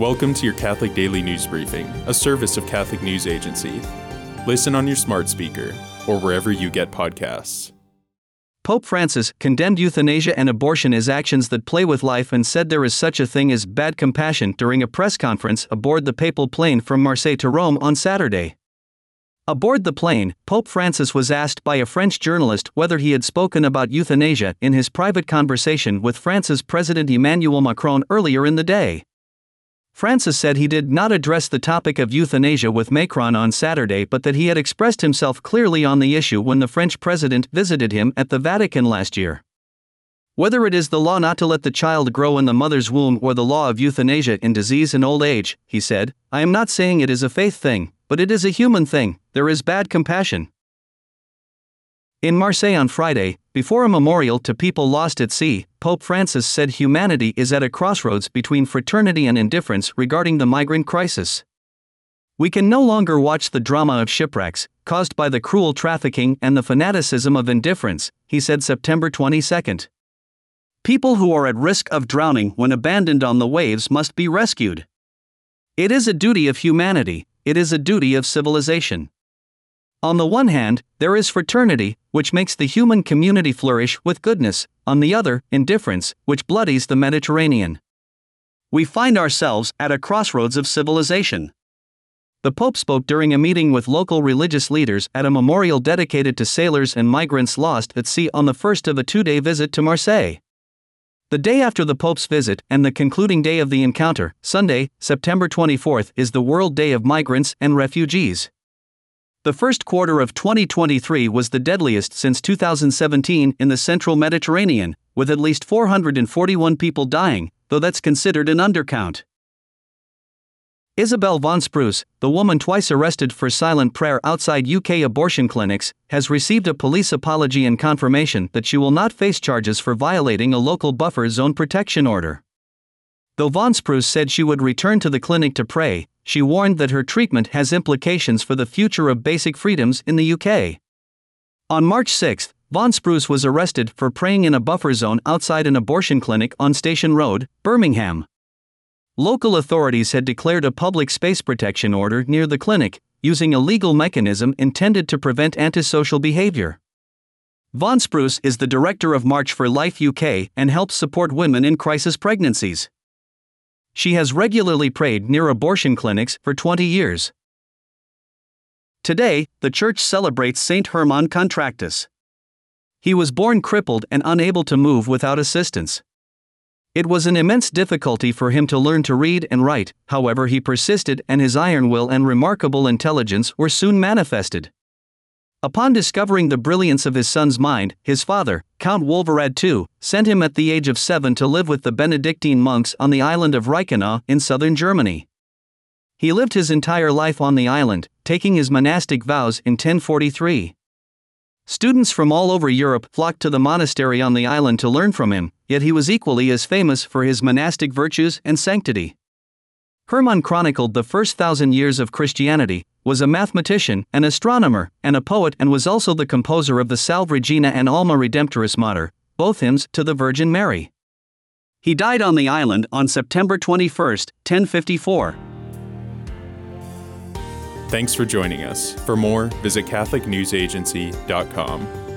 Welcome to your Catholic Daily News Briefing, a service of Catholic News Agency. Listen on your smart speaker or wherever you get podcasts. Pope Francis condemned euthanasia and abortion as actions that play with life and said there is such a thing as bad compassion during a press conference aboard the papal plane from Marseille to Rome on Saturday. Aboard the plane, Pope Francis was asked by a French journalist whether he had spoken about euthanasia in his private conversation with France's President Emmanuel Macron earlier in the day. Francis said he did not address the topic of euthanasia with Macron on Saturday but that he had expressed himself clearly on the issue when the French president visited him at the Vatican last year. Whether it is the law not to let the child grow in the mother's womb or the law of euthanasia in disease and old age, he said, I am not saying it is a faith thing, but it is a human thing, there is bad compassion. In Marseille on Friday, before a memorial to people lost at sea, Pope Francis said humanity is at a crossroads between fraternity and indifference regarding the migrant crisis. We can no longer watch the drama of shipwrecks, caused by the cruel trafficking and the fanaticism of indifference, he said September 22. People who are at risk of drowning when abandoned on the waves must be rescued. It is a duty of humanity, it is a duty of civilization. On the one hand, there is fraternity, which makes the human community flourish with goodness, on the other, indifference, which bloodies the Mediterranean. We find ourselves at a crossroads of civilization. The Pope spoke during a meeting with local religious leaders at a memorial dedicated to sailors and migrants lost at sea on the first of a two day visit to Marseille. The day after the Pope's visit and the concluding day of the encounter, Sunday, September 24th, is the World Day of Migrants and Refugees. The first quarter of 2023 was the deadliest since 2017 in the central Mediterranean, with at least 441 people dying, though that's considered an undercount. Isabel Vaughan-Spruce, the woman twice arrested for silent prayer outside UK abortion clinics, has received a police apology and confirmation that she will not face charges for violating a local buffer zone protection order. Though Vaughan-Spruce said she would return to the clinic to pray, she warned that her treatment has implications for the future of basic freedoms in the UK. On March 6, Vaughan-Spruce was arrested for praying in a buffer zone outside an abortion clinic on Station Road, Birmingham. Local authorities had declared a public space protection order near the clinic, using a legal mechanism intended to prevent antisocial behavior. Vaughan-Spruce is the director of March for Life UK and helps support women in crisis pregnancies. She has regularly prayed near abortion clinics for 20 years. Today, the church celebrates Saint Herman Contractus. He was born crippled and unable to move without assistance. It was an immense difficulty for him to learn to read and write, however, he persisted, and his iron will and remarkable intelligence were soon manifested. Upon discovering the brilliance of his son's mind, his father, Count Wulverad II, sent him at the age of seven to live with the Benedictine monks on the island of Reichenau in southern Germany. He lived his entire life on the island, taking his monastic vows in 1043. Students from all over Europe flocked to the monastery on the island to learn from him, yet he was equally as famous for his monastic virtues and sanctity. Hermann chronicled the first thousand years of Christianity, was a mathematician, an astronomer, and a poet, and was also the composer of the Salve Regina and Alma Redemptoris Mater, both hymns to the Virgin Mary. He died on the island on September 21, 1054. Thanks for joining us. For more, visit CatholicNewsAgency.com.